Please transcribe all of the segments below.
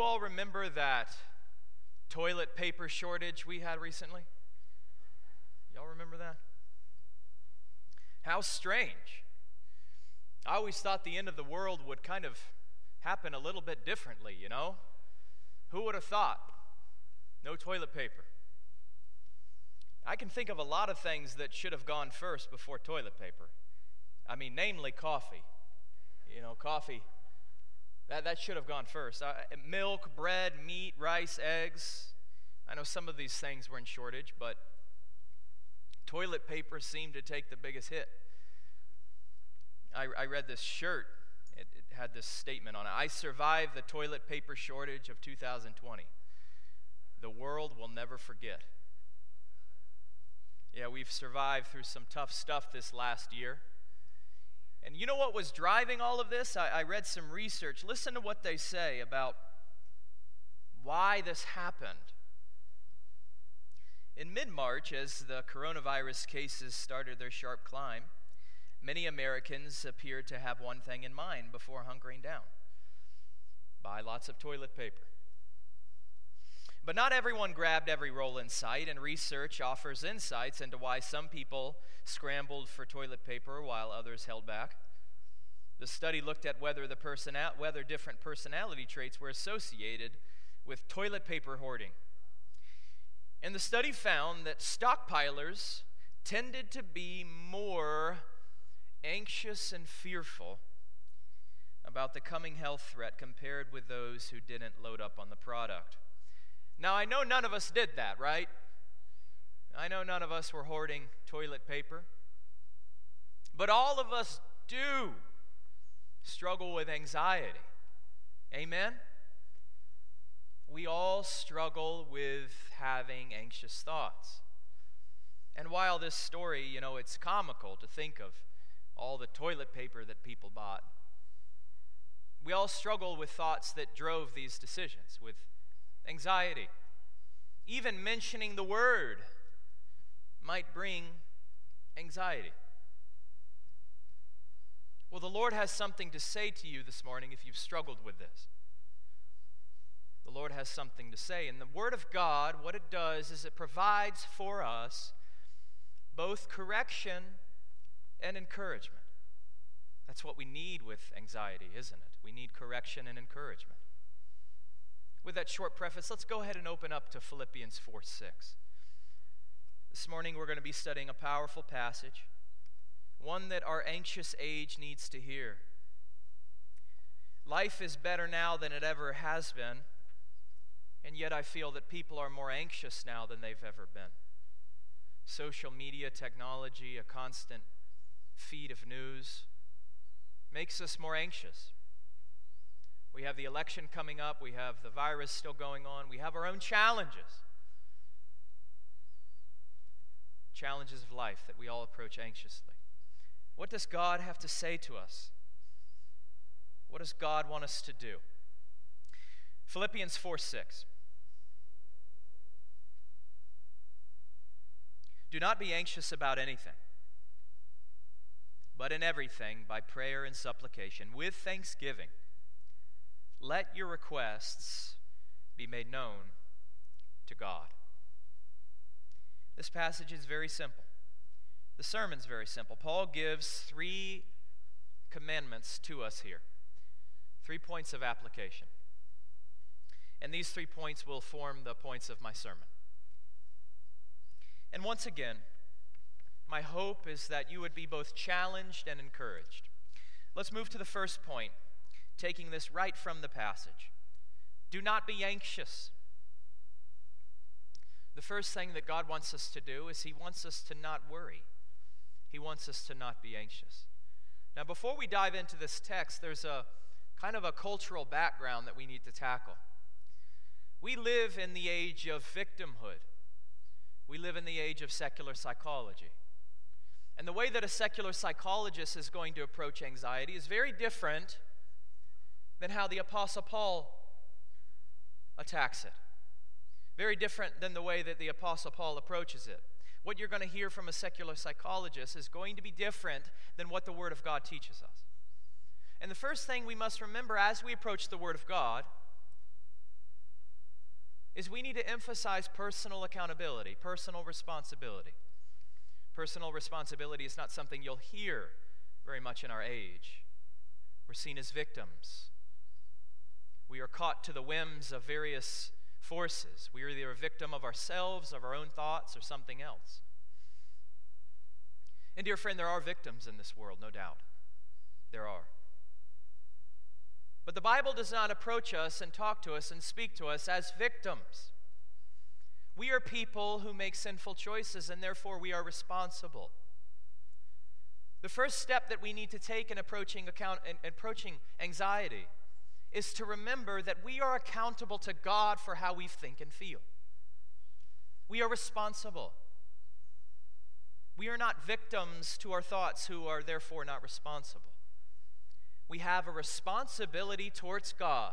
you all remember that toilet paper shortage we had recently? Y'all remember that? How strange. I always thought the end of the world would kind of happen a little bit differently, you know? Who would have thought? No toilet paper. I can think of a lot of things that should have gone first before toilet paper. I mean, namely coffee. You know, coffee, that, that should have gone first. Uh, milk, bread, meat, rice, eggs. I know some of these things were in shortage, but toilet paper seemed to take the biggest hit. I, I read this shirt, it, it had this statement on it I survived the toilet paper shortage of 2020. The world will never forget. Yeah, we've survived through some tough stuff this last year. And you know what was driving all of this? I, I read some research. Listen to what they say about why this happened. In mid March, as the coronavirus cases started their sharp climb, many Americans appeared to have one thing in mind before hunkering down buy lots of toilet paper. But not everyone grabbed every roll in sight, and research offers insights into why some people scrambled for toilet paper while others held back. The study looked at whether, the person, whether different personality traits were associated with toilet paper hoarding. And the study found that stockpilers tended to be more anxious and fearful about the coming health threat compared with those who didn't load up on the product. Now, I know none of us did that, right? I know none of us were hoarding toilet paper. But all of us do struggle with anxiety. Amen? We all struggle with having anxious thoughts. And while this story, you know, it's comical to think of all the toilet paper that people bought, we all struggle with thoughts that drove these decisions, with anxiety. Even mentioning the word might bring anxiety. Well, the Lord has something to say to you this morning if you've struggled with this. The Lord has something to say. And the Word of God, what it does is it provides for us both correction and encouragement. That's what we need with anxiety, isn't it? We need correction and encouragement. With that short preface, let's go ahead and open up to Philippians 4 6. This morning we're going to be studying a powerful passage, one that our anxious age needs to hear. Life is better now than it ever has been, and yet I feel that people are more anxious now than they've ever been. Social media, technology, a constant feed of news makes us more anxious. We have the election coming up. We have the virus still going on. We have our own challenges. Challenges of life that we all approach anxiously. What does God have to say to us? What does God want us to do? Philippians 4 6. Do not be anxious about anything, but in everything, by prayer and supplication, with thanksgiving let your requests be made known to God. This passage is very simple. The sermon's very simple. Paul gives three commandments to us here, three points of application. And these three points will form the points of my sermon. And once again, my hope is that you would be both challenged and encouraged. Let's move to the first point taking this right from the passage. Do not be anxious. The first thing that God wants us to do is He wants us to not worry. He wants us to not be anxious. Now, before we dive into this text, there's a kind of a cultural background that we need to tackle. We live in the age of victimhood, we live in the age of secular psychology. And the way that a secular psychologist is going to approach anxiety is very different than how the Apostle Paul attacks it. Very different than the way that the Apostle Paul approaches it. What you're going to hear from a secular psychologist is going to be different than what the Word of God teaches us. And the first thing we must remember as we approach the Word of God is we need to emphasize personal accountability, personal responsibility. Personal responsibility is not something you'll hear very much in our age. We're seen as victims. We are caught to the whims of various forces. We are either a victim of ourselves, of our own thoughts, or something else. And, dear friend, there are victims in this world, no doubt. There are. But the Bible does not approach us and talk to us and speak to us as victims. We are people who make sinful choices, and therefore we are responsible. The first step that we need to take in approaching, account, in approaching anxiety is to remember that we are accountable to God for how we think and feel. We are responsible. We are not victims to our thoughts who are therefore not responsible. We have a responsibility towards God,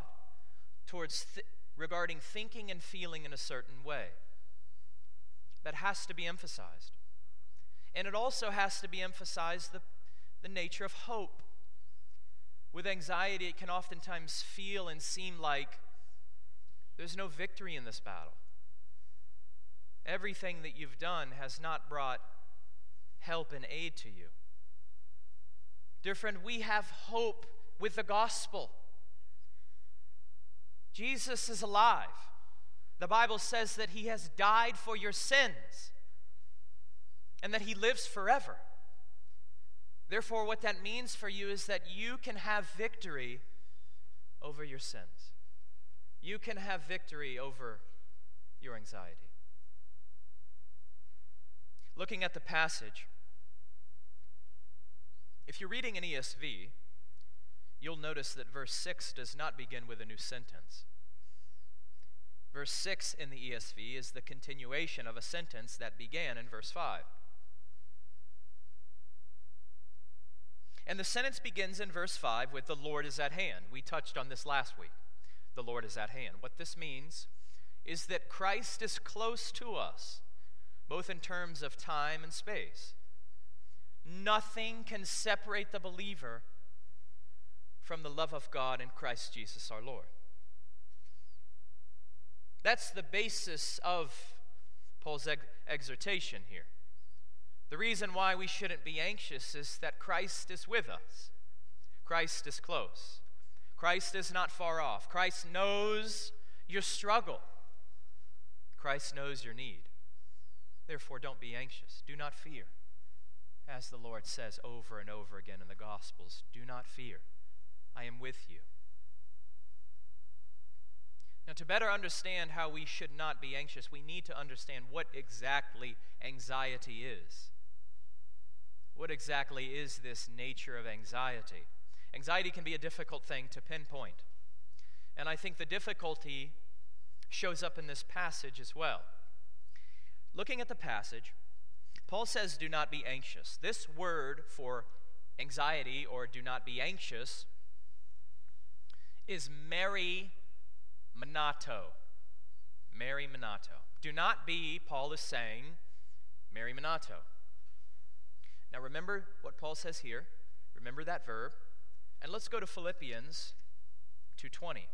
towards th- regarding thinking and feeling in a certain way. That has to be emphasized. And it also has to be emphasized the, the nature of hope. With anxiety, it can oftentimes feel and seem like there's no victory in this battle. Everything that you've done has not brought help and aid to you. Dear friend, we have hope with the gospel. Jesus is alive. The Bible says that he has died for your sins and that he lives forever. Therefore, what that means for you is that you can have victory over your sins. You can have victory over your anxiety. Looking at the passage, if you're reading an ESV, you'll notice that verse 6 does not begin with a new sentence. Verse 6 in the ESV is the continuation of a sentence that began in verse 5. And the sentence begins in verse 5 with, The Lord is at hand. We touched on this last week. The Lord is at hand. What this means is that Christ is close to us, both in terms of time and space. Nothing can separate the believer from the love of God in Christ Jesus our Lord. That's the basis of Paul's ex- exhortation here. The reason why we shouldn't be anxious is that Christ is with us. Christ is close. Christ is not far off. Christ knows your struggle. Christ knows your need. Therefore, don't be anxious. Do not fear as the Lord says over and over again in the Gospels do not fear, I am with you. Now, to better understand how we should not be anxious, we need to understand what exactly anxiety is. What exactly is this nature of anxiety? Anxiety can be a difficult thing to pinpoint. And I think the difficulty shows up in this passage as well. Looking at the passage, Paul says, do not be anxious. This word for anxiety or do not be anxious is Mary Monato. Mary Monato. Do not be, Paul is saying, Mary Monato. Now remember what Paul says here. Remember that verb. And let's go to Philippians 2:20.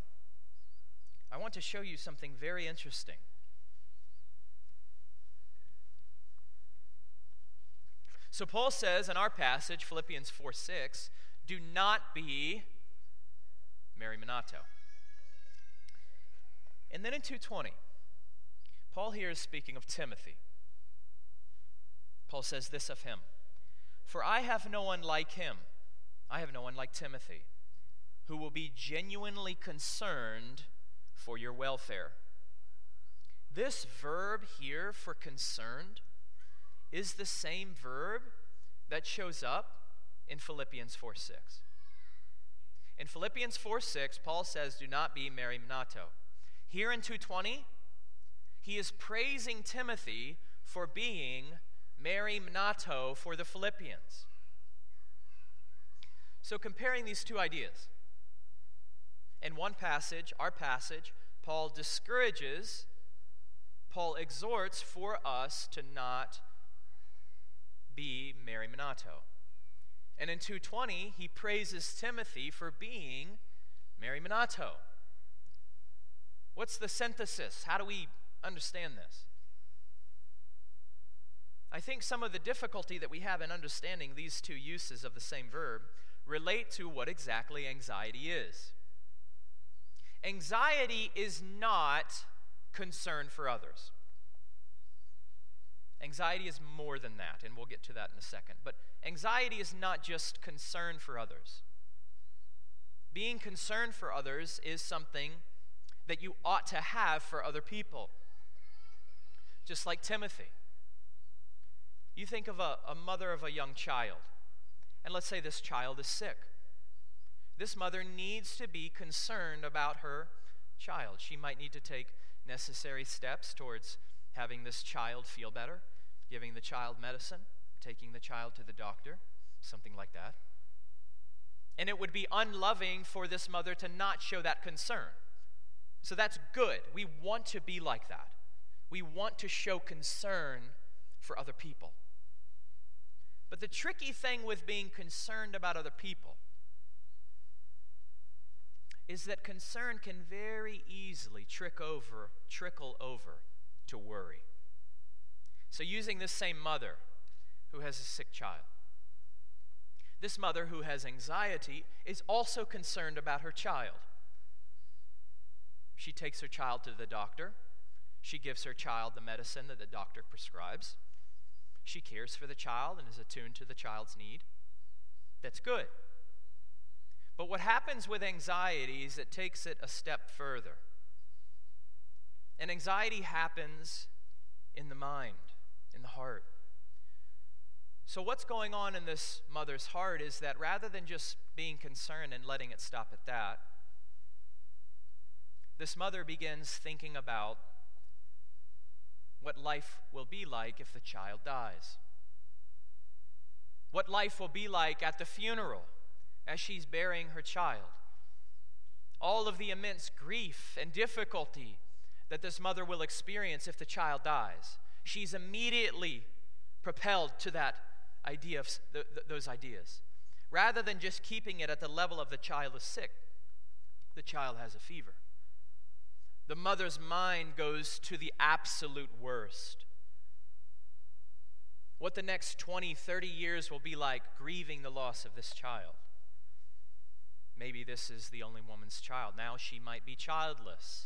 I want to show you something very interesting. So Paul says in our passage, Philippians 4:6, do not be Mary Monato. And then in 220, Paul here is speaking of Timothy. Paul says this of him For I have no one like him, I have no one like Timothy, who will be genuinely concerned for your welfare. This verb here for concerned is the same verb that shows up in Philippians 4 6. In Philippians 4 6, Paul says, Do not be Mary Monato. Here in 220, he is praising Timothy for being Mary Monato for the Philippians. So, comparing these two ideas, in one passage, our passage, Paul discourages, Paul exhorts for us to not be Mary Monato. And in 220, he praises Timothy for being Mary Monato. What's the synthesis? How do we understand this? I think some of the difficulty that we have in understanding these two uses of the same verb relate to what exactly anxiety is. Anxiety is not concern for others. Anxiety is more than that, and we'll get to that in a second. But anxiety is not just concern for others. Being concerned for others is something that you ought to have for other people. Just like Timothy. You think of a, a mother of a young child, and let's say this child is sick. This mother needs to be concerned about her child. She might need to take necessary steps towards having this child feel better, giving the child medicine, taking the child to the doctor, something like that. And it would be unloving for this mother to not show that concern. So that's good. We want to be like that. We want to show concern for other people. But the tricky thing with being concerned about other people is that concern can very easily trick over, trickle over to worry. So, using this same mother who has a sick child, this mother who has anxiety is also concerned about her child. She takes her child to the doctor. She gives her child the medicine that the doctor prescribes. She cares for the child and is attuned to the child's need. That's good. But what happens with anxiety is it takes it a step further. And anxiety happens in the mind, in the heart. So, what's going on in this mother's heart is that rather than just being concerned and letting it stop at that, this mother begins thinking about what life will be like if the child dies. What life will be like at the funeral as she's burying her child. All of the immense grief and difficulty that this mother will experience if the child dies. She's immediately propelled to that idea of th- th- those ideas. Rather than just keeping it at the level of the child is sick, the child has a fever. The mother's mind goes to the absolute worst. What the next 20, 30 years will be like grieving the loss of this child. Maybe this is the only woman's child. Now she might be childless.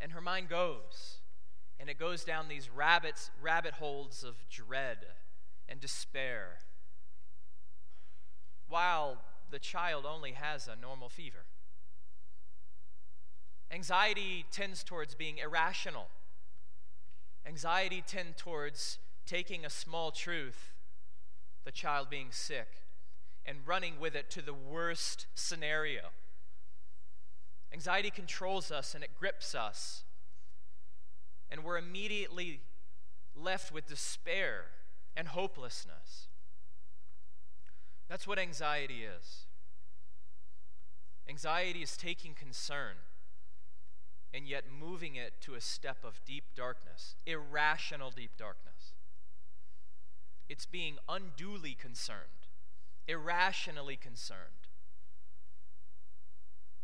And her mind goes, and it goes down these rabbits, rabbit holes of dread and despair, while the child only has a normal fever. Anxiety tends towards being irrational. Anxiety tends towards taking a small truth, the child being sick, and running with it to the worst scenario. Anxiety controls us and it grips us, and we're immediately left with despair and hopelessness. That's what anxiety is. Anxiety is taking concern and yet moving it to a step of deep darkness, irrational deep darkness. It's being unduly concerned, irrationally concerned,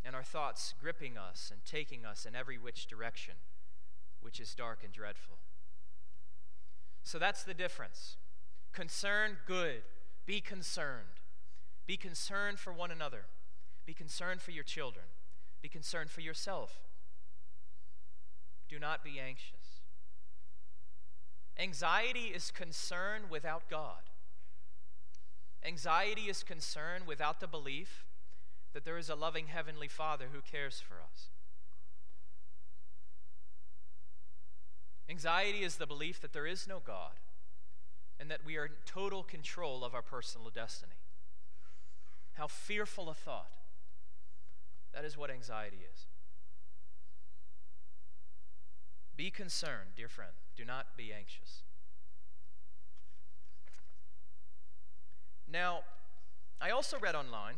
and our thoughts gripping us and taking us in every which direction, which is dark and dreadful. So that's the difference. Concern, good. Be concerned. Be concerned for one another. Be concerned for your children. Be concerned for yourself. Do not be anxious. Anxiety is concern without God. Anxiety is concern without the belief that there is a loving Heavenly Father who cares for us. Anxiety is the belief that there is no God and that we are in total control of our personal destiny. How fearful a thought. That is what anxiety is. Be concerned, dear friend. Do not be anxious. Now, I also read online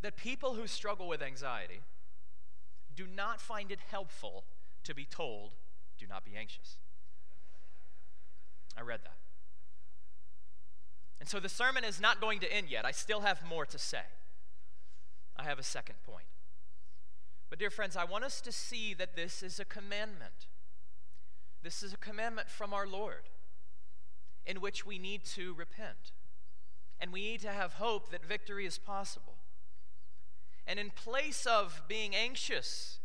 that people who struggle with anxiety do not find it helpful to be told, do not be anxious. I read that. And so the sermon is not going to end yet. I still have more to say. I have a second point. But, dear friends, I want us to see that this is a commandment. This is a commandment from our Lord in which we need to repent. And we need to have hope that victory is possible. And in place of being anxious,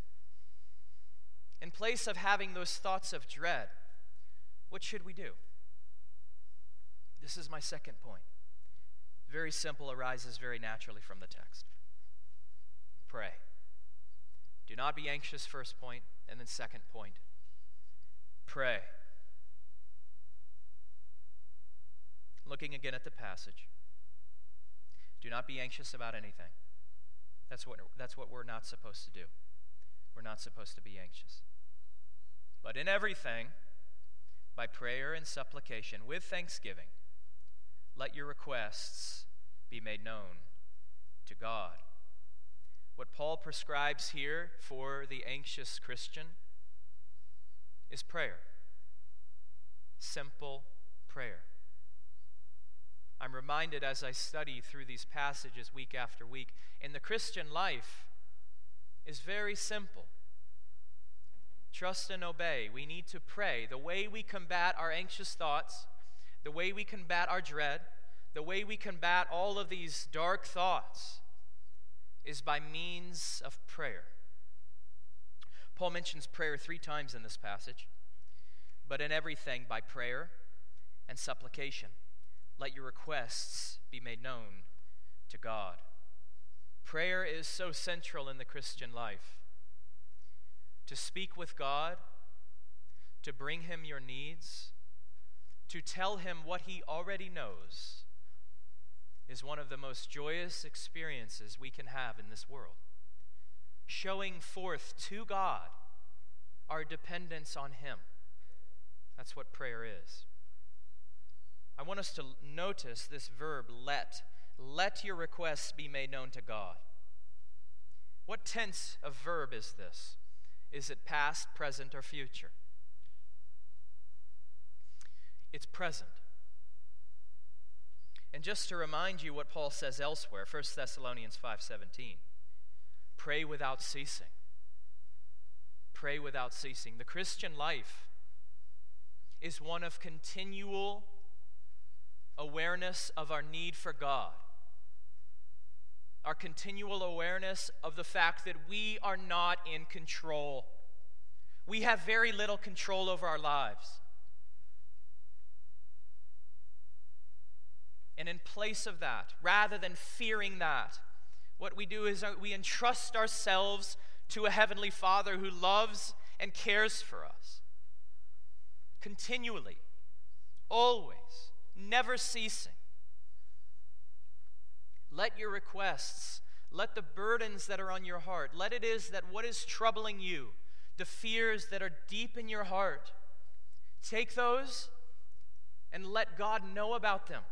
in place of having those thoughts of dread, what should we do? This is my second point. Very simple, arises very naturally from the text. Pray. Do not be anxious, first point, and then second point. Pray. Looking again at the passage. Do not be anxious about anything. That's what, that's what we're not supposed to do. We're not supposed to be anxious. But in everything, by prayer and supplication, with thanksgiving, let your requests be made known to God. What Paul prescribes here for the anxious Christian is prayer. Simple prayer. I'm reminded as I study through these passages week after week, in the Christian life is very simple. Trust and obey. We need to pray. The way we combat our anxious thoughts, the way we combat our dread, the way we combat all of these dark thoughts is by means of prayer. Paul mentions prayer three times in this passage, but in everything by prayer and supplication. Let your requests be made known to God. Prayer is so central in the Christian life. To speak with God, to bring Him your needs, to tell Him what He already knows is one of the most joyous experiences we can have in this world. Showing forth to God our dependence on Him. That's what prayer is. I want us to notice this verb, let. Let your requests be made known to God. What tense of verb is this? Is it past, present, or future? It's present. And just to remind you what Paul says elsewhere, 1 Thessalonians 5:17. Pray without ceasing. Pray without ceasing. The Christian life is one of continual awareness of our need for God. Our continual awareness of the fact that we are not in control. We have very little control over our lives. And in place of that, rather than fearing that, what we do is uh, we entrust ourselves to a Heavenly Father who loves and cares for us continually, always, never ceasing. Let your requests, let the burdens that are on your heart, let it is that what is troubling you, the fears that are deep in your heart, take those and let God know about them.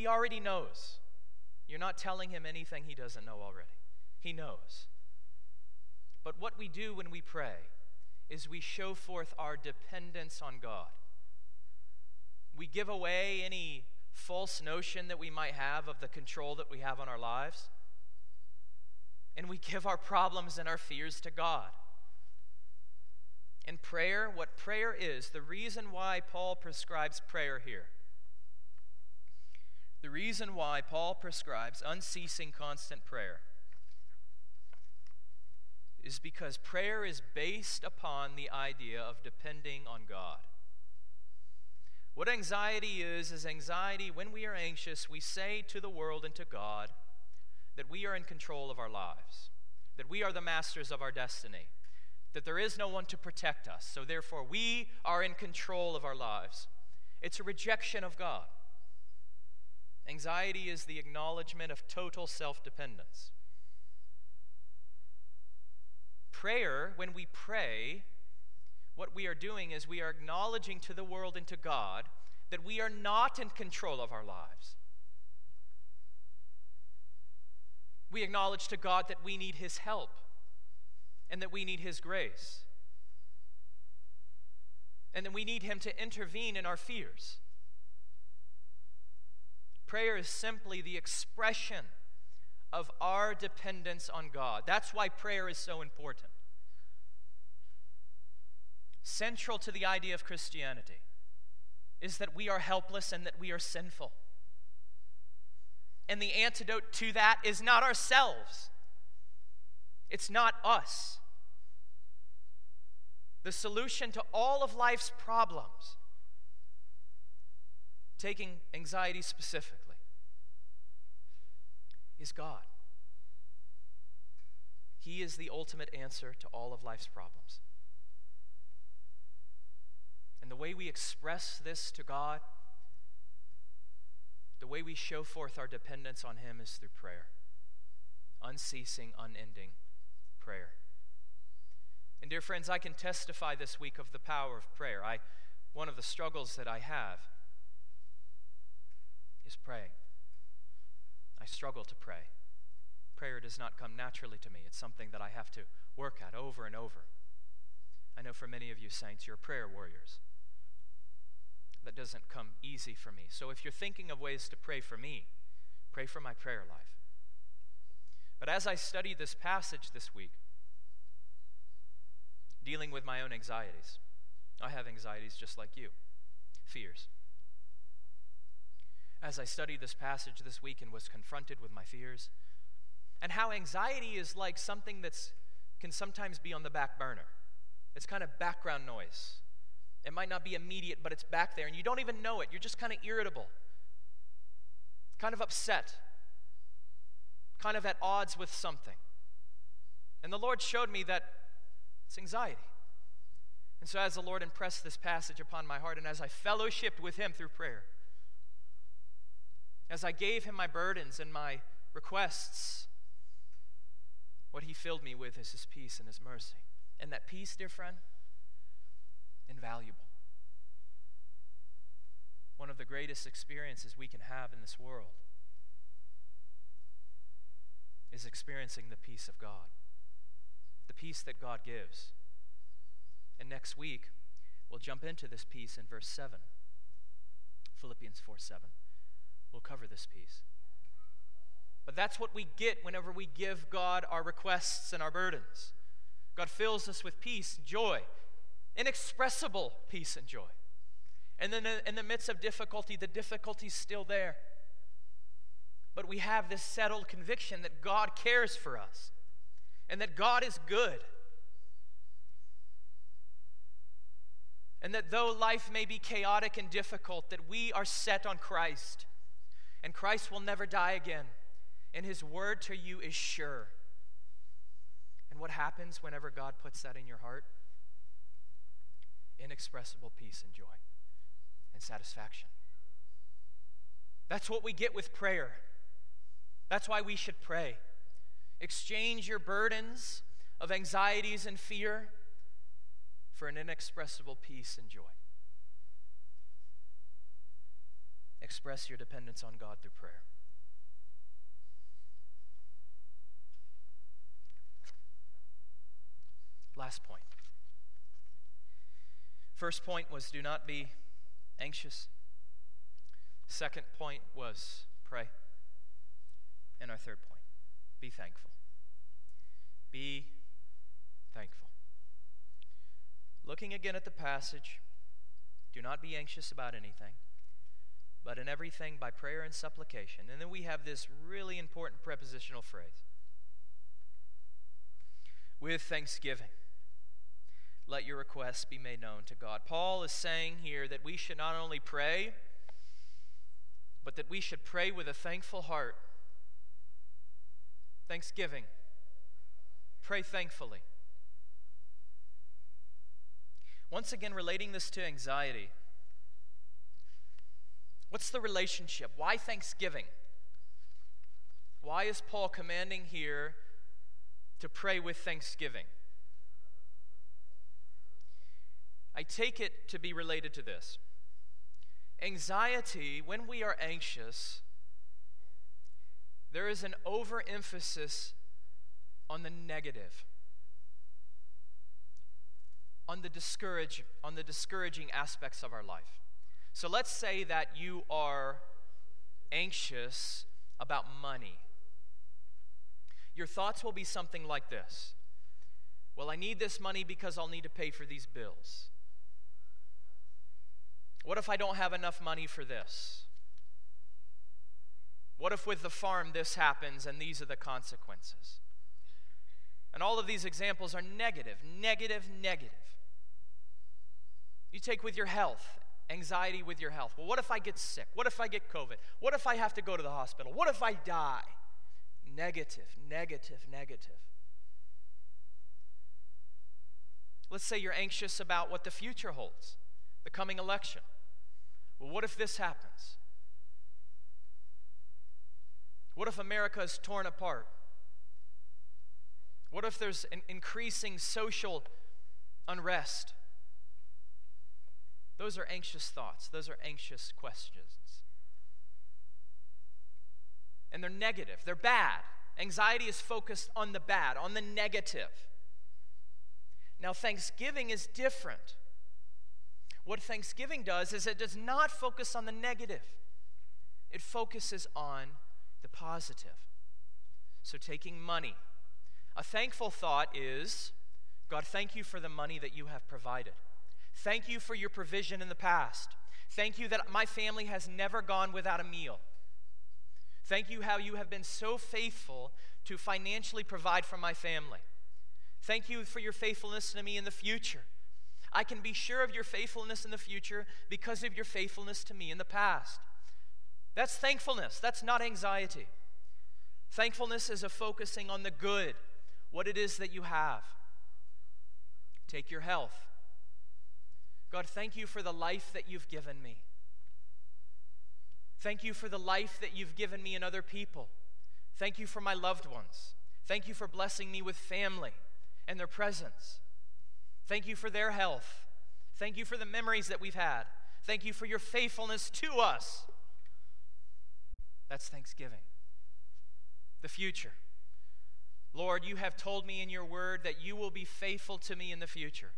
He already knows. You're not telling him anything he doesn't know already. He knows. But what we do when we pray is we show forth our dependence on God. We give away any false notion that we might have of the control that we have on our lives. And we give our problems and our fears to God. And prayer, what prayer is, the reason why Paul prescribes prayer here the reason why Paul prescribes unceasing constant prayer is because prayer is based upon the idea of depending on God. What anxiety is, is anxiety when we are anxious, we say to the world and to God that we are in control of our lives, that we are the masters of our destiny, that there is no one to protect us, so therefore we are in control of our lives. It's a rejection of God. Anxiety is the acknowledgement of total self dependence. Prayer, when we pray, what we are doing is we are acknowledging to the world and to God that we are not in control of our lives. We acknowledge to God that we need His help and that we need His grace. And that we need Him to intervene in our fears. Prayer is simply the expression of our dependence on God. That's why prayer is so important. Central to the idea of Christianity is that we are helpless and that we are sinful. And the antidote to that is not ourselves, it's not us. The solution to all of life's problems, taking anxiety specifically, is God. He is the ultimate answer to all of life's problems. And the way we express this to God, the way we show forth our dependence on Him is through prayer. Unceasing, unending prayer. And dear friends, I can testify this week of the power of prayer. I, one of the struggles that I have is praying. I struggle to pray. Prayer does not come naturally to me. It's something that I have to work at over and over. I know for many of you saints, you're prayer warriors. That doesn't come easy for me. So if you're thinking of ways to pray for me, pray for my prayer life. But as I study this passage this week, dealing with my own anxieties, I have anxieties just like you, fears. As I studied this passage this week and was confronted with my fears, and how anxiety is like something that's can sometimes be on the back burner. It's kind of background noise. It might not be immediate, but it's back there, and you don't even know it. You're just kind of irritable, kind of upset, kind of at odds with something. And the Lord showed me that it's anxiety. And so, as the Lord impressed this passage upon my heart, and as I fellowshipped with Him through prayer, as I gave Him my burdens and my requests, what He filled me with is His peace and His mercy. And that peace, dear friend, invaluable. One of the greatest experiences we can have in this world is experiencing the peace of God, the peace that God gives. And next week, we'll jump into this peace in verse 7. Philippians 4 7. We'll cover this piece. But that's what we get whenever we give God our requests and our burdens. God fills us with peace, joy, inexpressible peace and joy. And then uh, in the midst of difficulty, the difficulty's still there. But we have this settled conviction that God cares for us and that God is good. And that though life may be chaotic and difficult, that we are set on Christ. And Christ will never die again. And his word to you is sure. And what happens whenever God puts that in your heart? inexpressible peace and joy and satisfaction. That's what we get with prayer. That's why we should pray. Exchange your burdens of anxieties and fear for an inexpressible peace and joy. Express your dependence on God through prayer. Last point. First point was do not be anxious. Second point was pray. And our third point, be thankful. Be thankful. Looking again at the passage, do not be anxious about anything, but in everything by prayer and supplication. And then we have this really important prepositional phrase with thanksgiving let your requests be made known to God. Paul is saying here that we should not only pray, but that we should pray with a thankful heart. Thanksgiving. Pray thankfully. Once again, relating this to anxiety. What's the relationship? Why thanksgiving? Why is Paul commanding here to pray with thanksgiving? I take it to be related to this. Anxiety, when we are anxious, there is an overemphasis on the negative, on the discourage, on the discouraging aspects of our life. So let's say that you are anxious about money. your thoughts will be something like this Well, I need this money because I'll need to pay for these bills. What if I don't have enough money for this? What if with the farm this happens and these are the consequences? And all of these examples are negative, negative, negative. You take with your health, anxiety with your health. Well, what if I get sick? What if I get COVID? What if I have to go to the hospital? What if I die? Negative, negative, negative. Let's say you're anxious about what the future holds, the coming election. Well, what if this happens? What if America is torn apart? What if there's an increasing social unrest? Those are anxious thoughts, those are anxious questions. And they're negative, they're bad. Anxiety is focused on the bad, on the negative. Now, Thanksgiving is different. What Thanksgiving does is it does not focus on the negative, it focuses on the positive. So, taking money, a thankful thought is God, thank you for the money that you have provided. Thank you for your provision in the past. Thank you that my family has never gone without a meal. Thank you how you have been so faithful to financially provide for my family. Thank you for your faithfulness to me in the future. I can be sure of your faithfulness in the future because of your faithfulness to me in the past. That's thankfulness, that's not anxiety. Thankfulness is a focusing on the good, what it is that you have. Take your health. God, thank you for the life that you've given me. Thank you for the life that you've given me and other people. Thank you for my loved ones. Thank you for blessing me with family and their presence. Thank you for their health. Thank you for the memories that we've had. Thank you for your faithfulness to us. That's Thanksgiving. The future. Lord, you have told me in your word that you will be faithful to me in the future.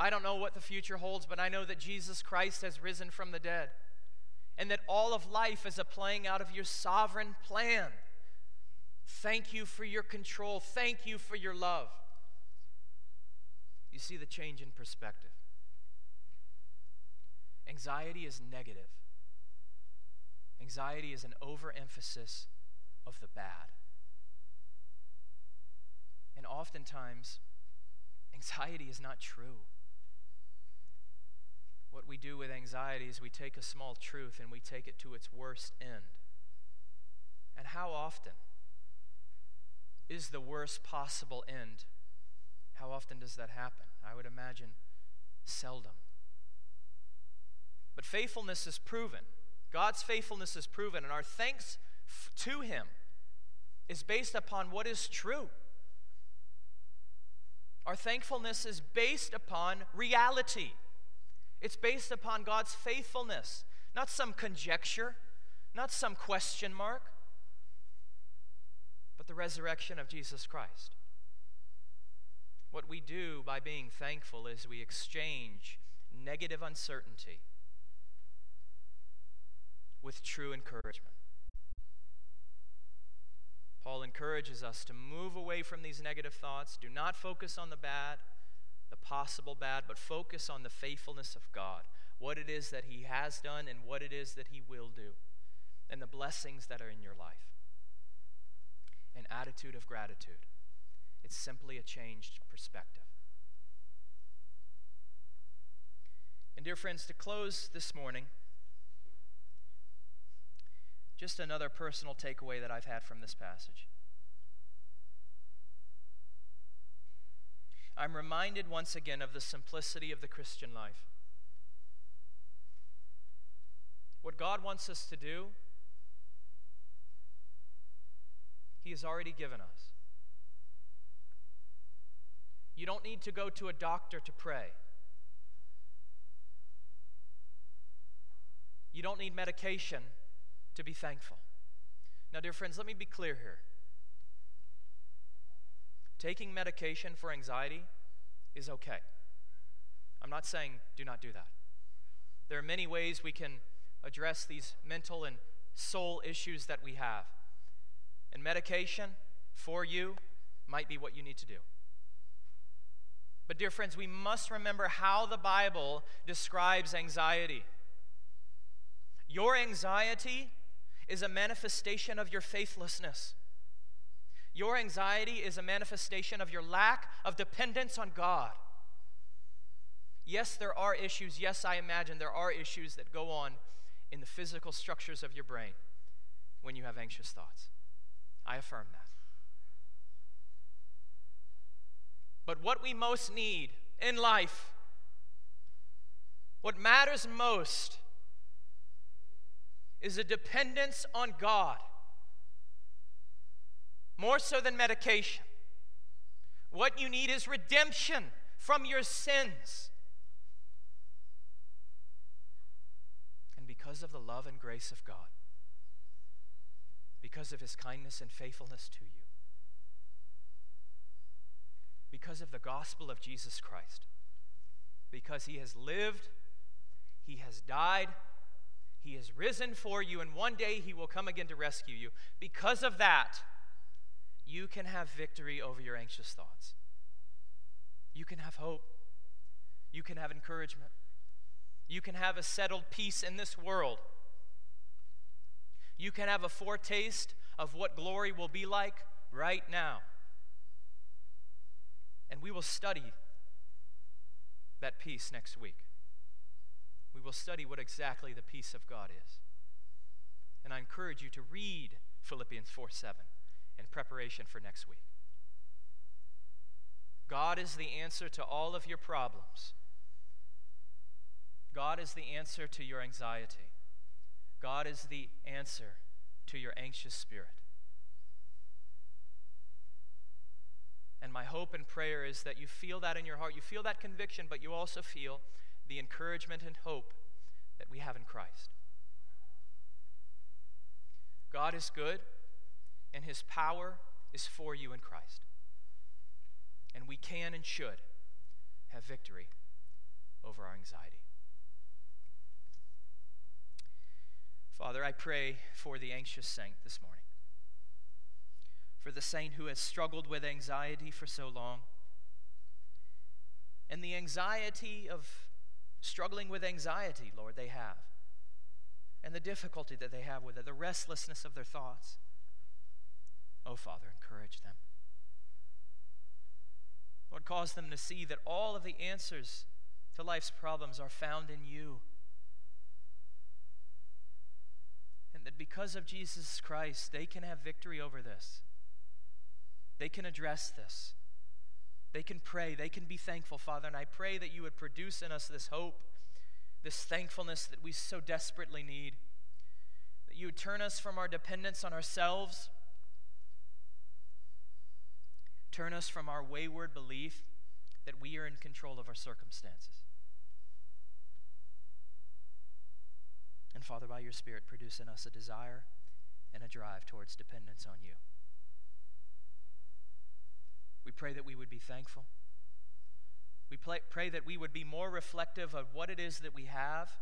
I don't know what the future holds, but I know that Jesus Christ has risen from the dead and that all of life is a playing out of your sovereign plan. Thank you for your control. Thank you for your love. You see the change in perspective. Anxiety is negative. Anxiety is an overemphasis of the bad. And oftentimes, anxiety is not true. What we do with anxiety is we take a small truth and we take it to its worst end. And how often is the worst possible end? How often does that happen? I would imagine seldom. But faithfulness is proven. God's faithfulness is proven, and our thanks f- to Him is based upon what is true. Our thankfulness is based upon reality. It's based upon God's faithfulness, not some conjecture, not some question mark, but the resurrection of Jesus Christ. What we do by being thankful is we exchange negative uncertainty with true encouragement. Paul encourages us to move away from these negative thoughts. Do not focus on the bad, possible bad, but focus on the faithfulness of God, what it is that He has done and what it is that He will do, and the blessings that are in your life. An attitude of gratitude. It's simply a changed perspective. And, dear friends, to close this morning, just another personal takeaway that I've had from this passage. I'm reminded once again of the simplicity of the Christian life. What God wants us to do, He has already given us. You don't need to go to a doctor to pray. You don't need medication to be thankful. Now, dear friends, let me be clear here. Taking medication for anxiety is okay. I'm not saying do not do that. There are many ways we can address these mental and soul issues that we have. And medication for you might be what you need to do. But, dear friends, we must remember how the Bible describes anxiety. Your anxiety is a manifestation of your faithlessness. Your anxiety is a manifestation of your lack of dependence on God. Yes, there are issues. Yes, I imagine there are issues that go on in the physical structures of your brain when you have anxious thoughts. I affirm that. But what we most need in life, what matters most, is a dependence on God. More so than medication. What you need is redemption from your sins. And because of the love and grace of God, because of his kindness and faithfulness to you, because of the gospel of Jesus Christ, because he has lived, he has died, he has risen for you, and one day he will come again to rescue you. Because of that, you can have victory over your anxious thoughts. You can have hope. You can have encouragement. You can have a settled peace in this world. You can have a foretaste of what glory will be like right now. And we will study that peace next week. We will study what exactly the peace of God is. And I encourage you to read Philippians 4 7 in preparation for next week. God is the answer to all of your problems. God is the answer to your anxiety. God is the answer to your anxious spirit. And my hope and prayer is that you feel that in your heart. You feel that conviction, but you also feel the encouragement and hope that we have in Christ. God is good, and his power is for you in Christ. And we can and should have victory over our anxiety. Father, I pray for the anxious saint this morning, for the saint who has struggled with anxiety for so long, and the anxiety of struggling with anxiety, Lord, they have, and the difficulty that they have with it, the restlessness of their thoughts. Oh, Father, encourage them. Lord, cause them to see that all of the answers to life's problems are found in you. And that because of Jesus Christ, they can have victory over this. They can address this. They can pray. They can be thankful, Father. And I pray that you would produce in us this hope, this thankfulness that we so desperately need. That you would turn us from our dependence on ourselves, turn us from our wayward belief that we are in control of our circumstances. And Father, by your Spirit, produce in us a desire and a drive towards dependence on you. We pray that we would be thankful. We pray that we would be more reflective of what it is that we have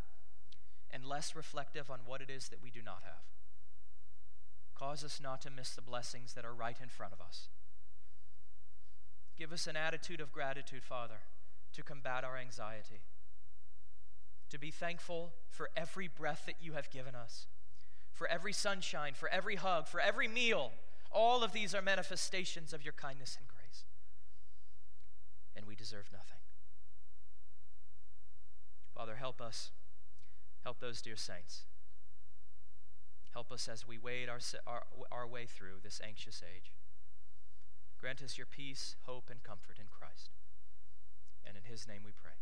and less reflective on what it is that we do not have. Cause us not to miss the blessings that are right in front of us. Give us an attitude of gratitude, Father, to combat our anxiety. To be thankful for every breath that you have given us, for every sunshine, for every hug, for every meal. All of these are manifestations of your kindness and grace and we deserve nothing. Father, help us. Help those dear saints. Help us as we wade our, our, our way through this anxious age. Grant us your peace, hope, and comfort in Christ. And in his name we pray.